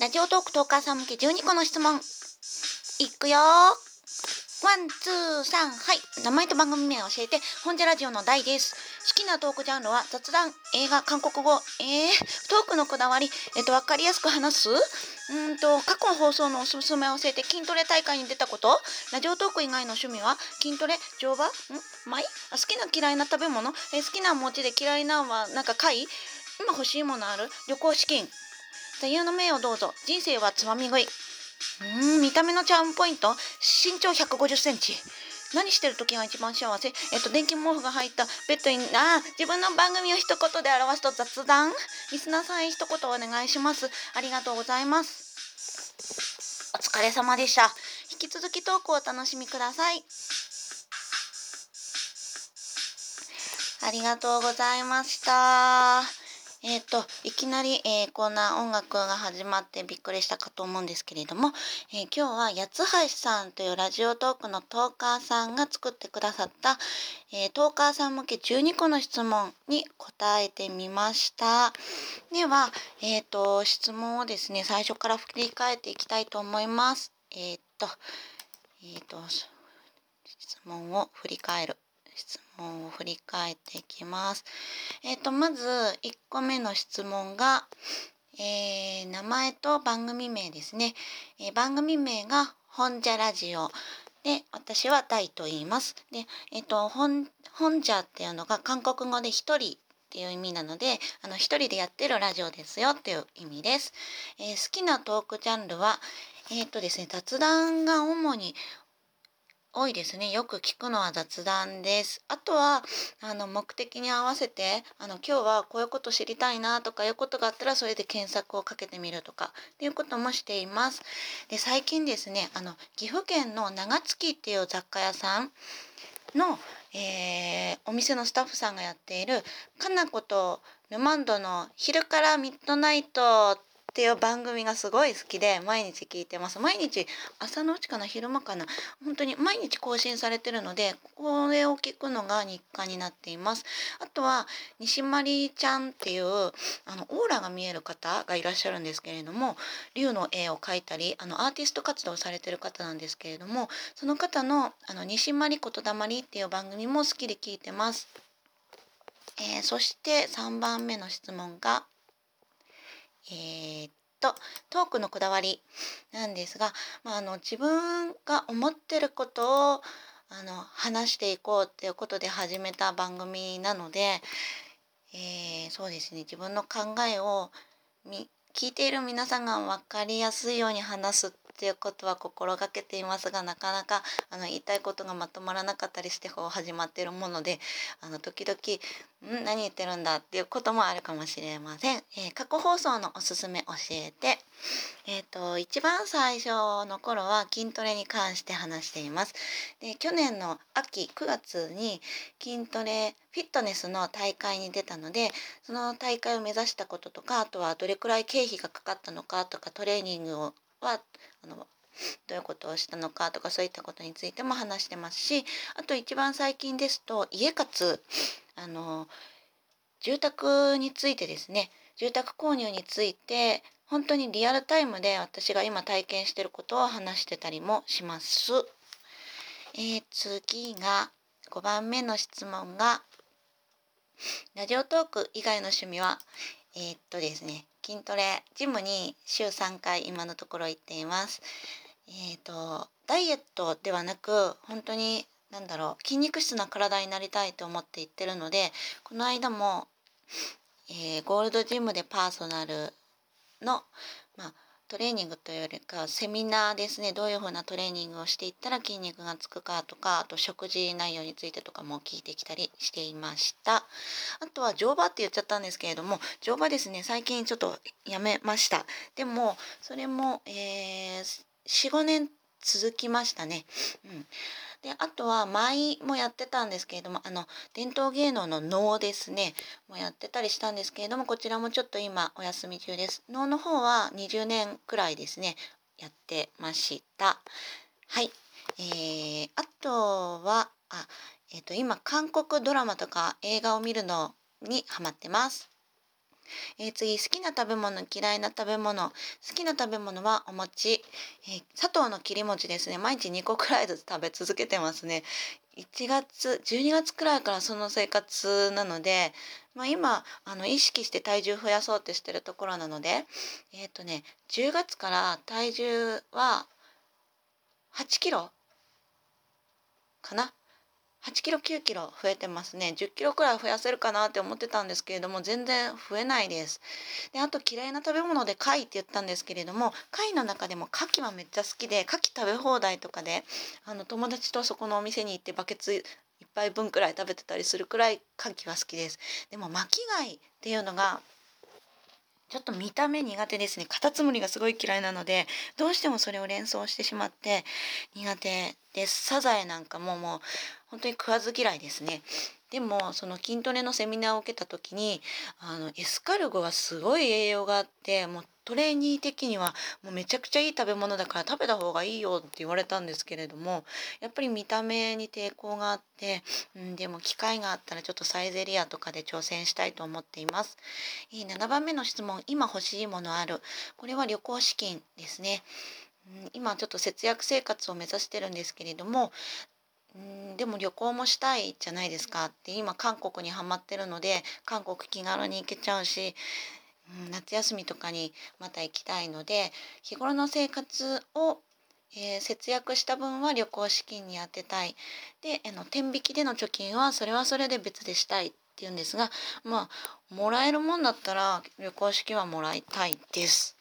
ラジオトークトーカーさん向け12個の質問。いくよ one、two、サン、はい。名前と番組名を教えて、本ジャラジオの大です。好きなトークジャンルは雑談、映画、韓国語、えー、トークのこだわり、えっ、と、わかりやすく話す。うんと、過去の放送のおすすめを教えて筋トレ大会に出たこと。ラジオトーク以外の趣味は筋トレ乗馬？ん？舞？あ好きな嫌いな食べ物？え好きな餅で嫌いなのはなんか貝？今欲しいものある？旅行資金。座右の銘をどうぞ。人生はつまみ食い。うん見た目のチャームポイント。身長150センチ。何してる時が一番幸せ？えっと電気毛布が入った。ベッドにあ自分の番組を一言で表すと雑談？リスナーさんへ一言お願いします。ありがとうございます。お疲れ様でした。引き続きトークをお楽しみください。ありがとうございました。えっ、といきなり、えー、こんな音楽が始まってびっくりしたかと思うんですけれども、えー、今日は八橋さんというラジオトークのトーカーさんが作ってくださった、え、トーカーさん向け12個の質問に答えてみました。では、えっ、と質問をですね最初から振り返っていきたいと思います。えっ、とえっ、と質問を振り返る。質問を振り返っていきます。えっ、ー、と、まず1個目の質問が、えー、名前と番組名ですね。えー、番組名が本じゃラジオ。で、私は大と言います。で、えっ、と、本、本じゃっていうのが韓国語で一人っていう意味なので、あの、一人でやってるラジオですよっていう意味です。え好きなトークジャンルは、えっ、とですね、雑談が主に多いですね。よく聞くのは雑談です。あとは、あの、目的に合わせて、あの、今日はこういうこと知りたいなとかいうことがあったら、それで検索をかけてみるとか、っていうこともしています。で、最近ですね、あの、岐阜県の長月っていう雑貨屋さんの、えー、お店のスタッフさんがやっている、かなことルマンドの昼からミッドナイトっていう番組がすごい好きで毎日聞いてます。毎日朝のうちかな昼間かな。本当に毎日更新されてるのでこれを聞くのが日課になっています。あとは西まりちゃんっていうあのオーラが見える方がいらっしゃるんですけれども竜の絵を描いたりあのアーティスト活動されてる方なんですけれどもその方のあの西まりことだまりっていう番組も好きで聞いてます。えー、そして3番目の質問がえー、っとトークのこだわりなんですが、まあ、あの自分が思ってることをあの話していこうっていうことで始めた番組なので、えー、そうですね自分の考えを聞いている皆さんが分かりやすいように話すっていうことは心がけていますがなかなかあの言いたいことがまとまらなかったりしてこう始まってるものであの時々「ん何言ってるんだ」っていうこともあるかもしれません。えー、過去放送のおすすめ教えてえっ、ー、と一番最初の頃は筋トレに関して話しています。で去年の秋9月に筋トレフィットネスの大会に出たのでその大会を目指したこととかあとはどれくらい経費がかかったのかとかトレーニングをはあのどういうことをしたのかとかそういったことについても話してますしあと一番最近ですと家活あの住宅についてですね住宅購入について本当にリアルタイムで私が今体験してることを話してたりもします。えー、次が5番目の質問がラジオトーク以外の趣味はえー、っとですね筋トレジムに週3回今のところ行っています。えっ、とダイエットではなく本当に何だろう筋肉質な体になりたいと思って行ってるのでこの間も、えー、ゴールドジムでパーソナルの、まあ、トレーニングというよりかセミナーですね。どういうふうなトレーニングをしていったら筋肉がつくかとかあと食事内容についてとかも聞いてきたりしていました。あとは乗馬って言っちゃったんですけれども乗馬ですね最近ちょっとやめました。でもそれも、えー、45年続きましたね。うん。であとは舞もやってたんですけれどもあの伝統芸能の能ですねもやってたりしたんですけれどもこちらもちょっと今お休み中です。能の方は20年くらいですねやってました。はい、えー、あとはあ、えーと、今韓国ドラマとか映画を見るのにハマってます。えー、次好きな食べ物嫌いな食べ物。好きな食べ物はお餅、えー、砂糖の切り餅ですね。毎日2個くらいずつ食べ続けてますね。1月12月くらいからその生活なので、まあ、今あの意識して体重増やそうってしてるところなのでえっ、ー、とね10月から体重は8キロかな8キロ9キロ増えてますね。10キロくらい増やせるかなって思ってたんですけれども全然増えないです。であと嫌いな食べ物で貝って言ったんですけれども貝の中でも牡蠣はめっちゃ好きで牡蠣食べ放題とかであの友達とそこのお店に行ってバケツ1杯分くらい食べてたりするくらい牡蠣は好きです。でも巻き貝っていうのがちょっと見た目苦手ですね。カタツムリがすごい嫌いなのでどうしてもそれを連想してしまって苦手です。サザエなんかももう本当に食わず嫌いですねでもその筋トレのセミナーを受けた時にあのエスカルゴはすごい栄養があってもうトレーニー的にはもうめちゃくちゃいい食べ物だから食べた方がいいよって言われたんですけれどもやっぱり見た目に抵抗があって、うん、でも機会があったらちょっとサイゼリアとかで挑戦したいと思っています。7番目の質問今欲しいものあるこれは旅行資金ですね。今ちょっと節約生活を目指してるんですけれどもんでも旅行もしたいじゃないですかって今韓国にハマってるので韓国気軽に行けちゃうし夏休みとかにまた行きたいので日頃の生活を、えー、節約した分は旅行資金に充てたいであの天引きでの貯金はそれはそれで別でしたいっていうんですがまあもらえるもんだったら旅行資金はもらいたいです。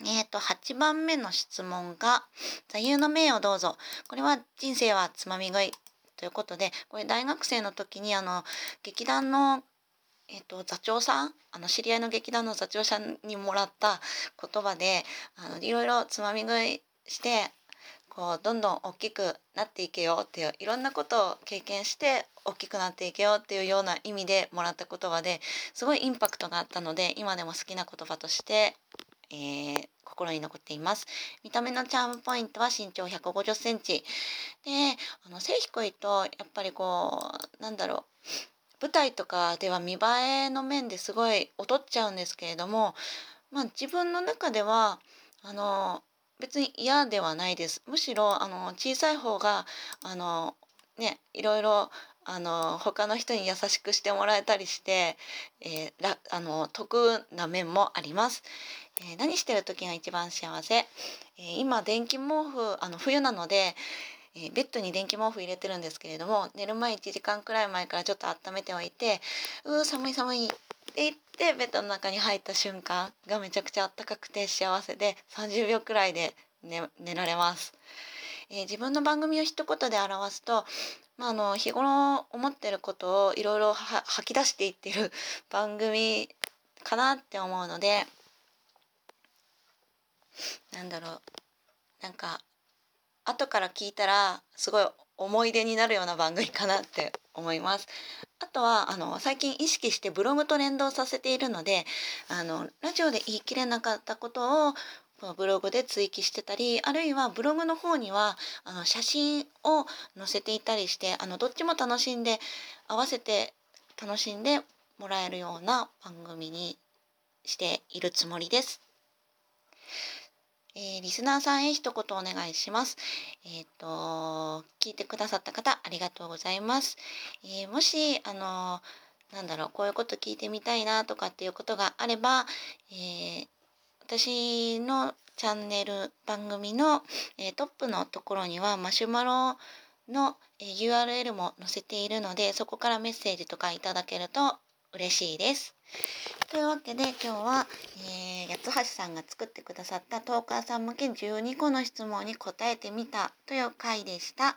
え、ー、と、8番目の質問が、座右の銘をどうぞ。これは人生はつまみ食いということで、これ大学生の時にあの、劇団のえーと、座長さんあの知り合いの劇団の座長さんにもらった言葉であのいろいろつまみ食いしてこうどんどん大きくなっていけよっていういろんなことを経験して大きくなっていけよっていうような意味でもらった言葉ですごいインパクトがあったので今でも好きな言葉として、えー、心に残っています。見た目のチャームポイントは身長150センチ。であの背低いとやっぱりこうなんだろう。舞台とかでは見栄えの面ですごい劣っちゃうんですけれども、まあ、自分の中ではあの別に嫌ではないです。むしろあの小さい方があのねいろいろあの他の人に優しくしてもらえたりして、えー、らあの得な面もあります。えー、何してる時が一番幸せ、えー、今電気毛布あの冬なのでえー、ベッドに電気毛布入れてるんですけれども寝る前1時間くらい前からちょっと温めておいてうー寒い寒いって言ってベッドの中に入った瞬間がめちゃくちゃあったかくて幸せで30秒くらいで寝寝られます。えー、自分の番組を一言で表すと、まあ、あの日頃思ってることをいろいろ吐き出していってる番組かなって思うのでなんだろうなんか後から聞いたらすごい思い出になるような番組かなって思います。あとはあの最近意識してブログと連動させているのであのラジオで言い切れなかったことをこのブログで追記してたりあるいはブログの方にはあの写真を載せていたりしてあのどっちも楽しんで合わせて楽しんでもらえるような番組にしているつもりです。えー、リスナーさんへ一言お願いします。えっ、ー、と、聞いてくださった方、ありがとうございます。えー、もし、あのなんだろう、こういうこと聞いてみたいなとかっていうことがあれば、え私のチャンネル番組の、えトップのところにはマシュマロの、え URL も載せているので、そこからメッセージとかいただけると嬉しいです。というわけで今日は、えー、八橋さんが作ってくださったトーカーさん向け12個の質問に答えてみたという回でした。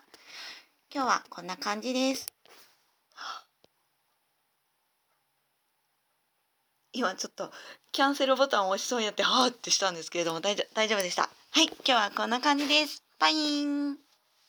今日はこんな感じです。今ちょっとキャンセルボタンを押しそうになってはーってしたんですけれども大丈夫でした。はい、今日はこんな感じです。バイン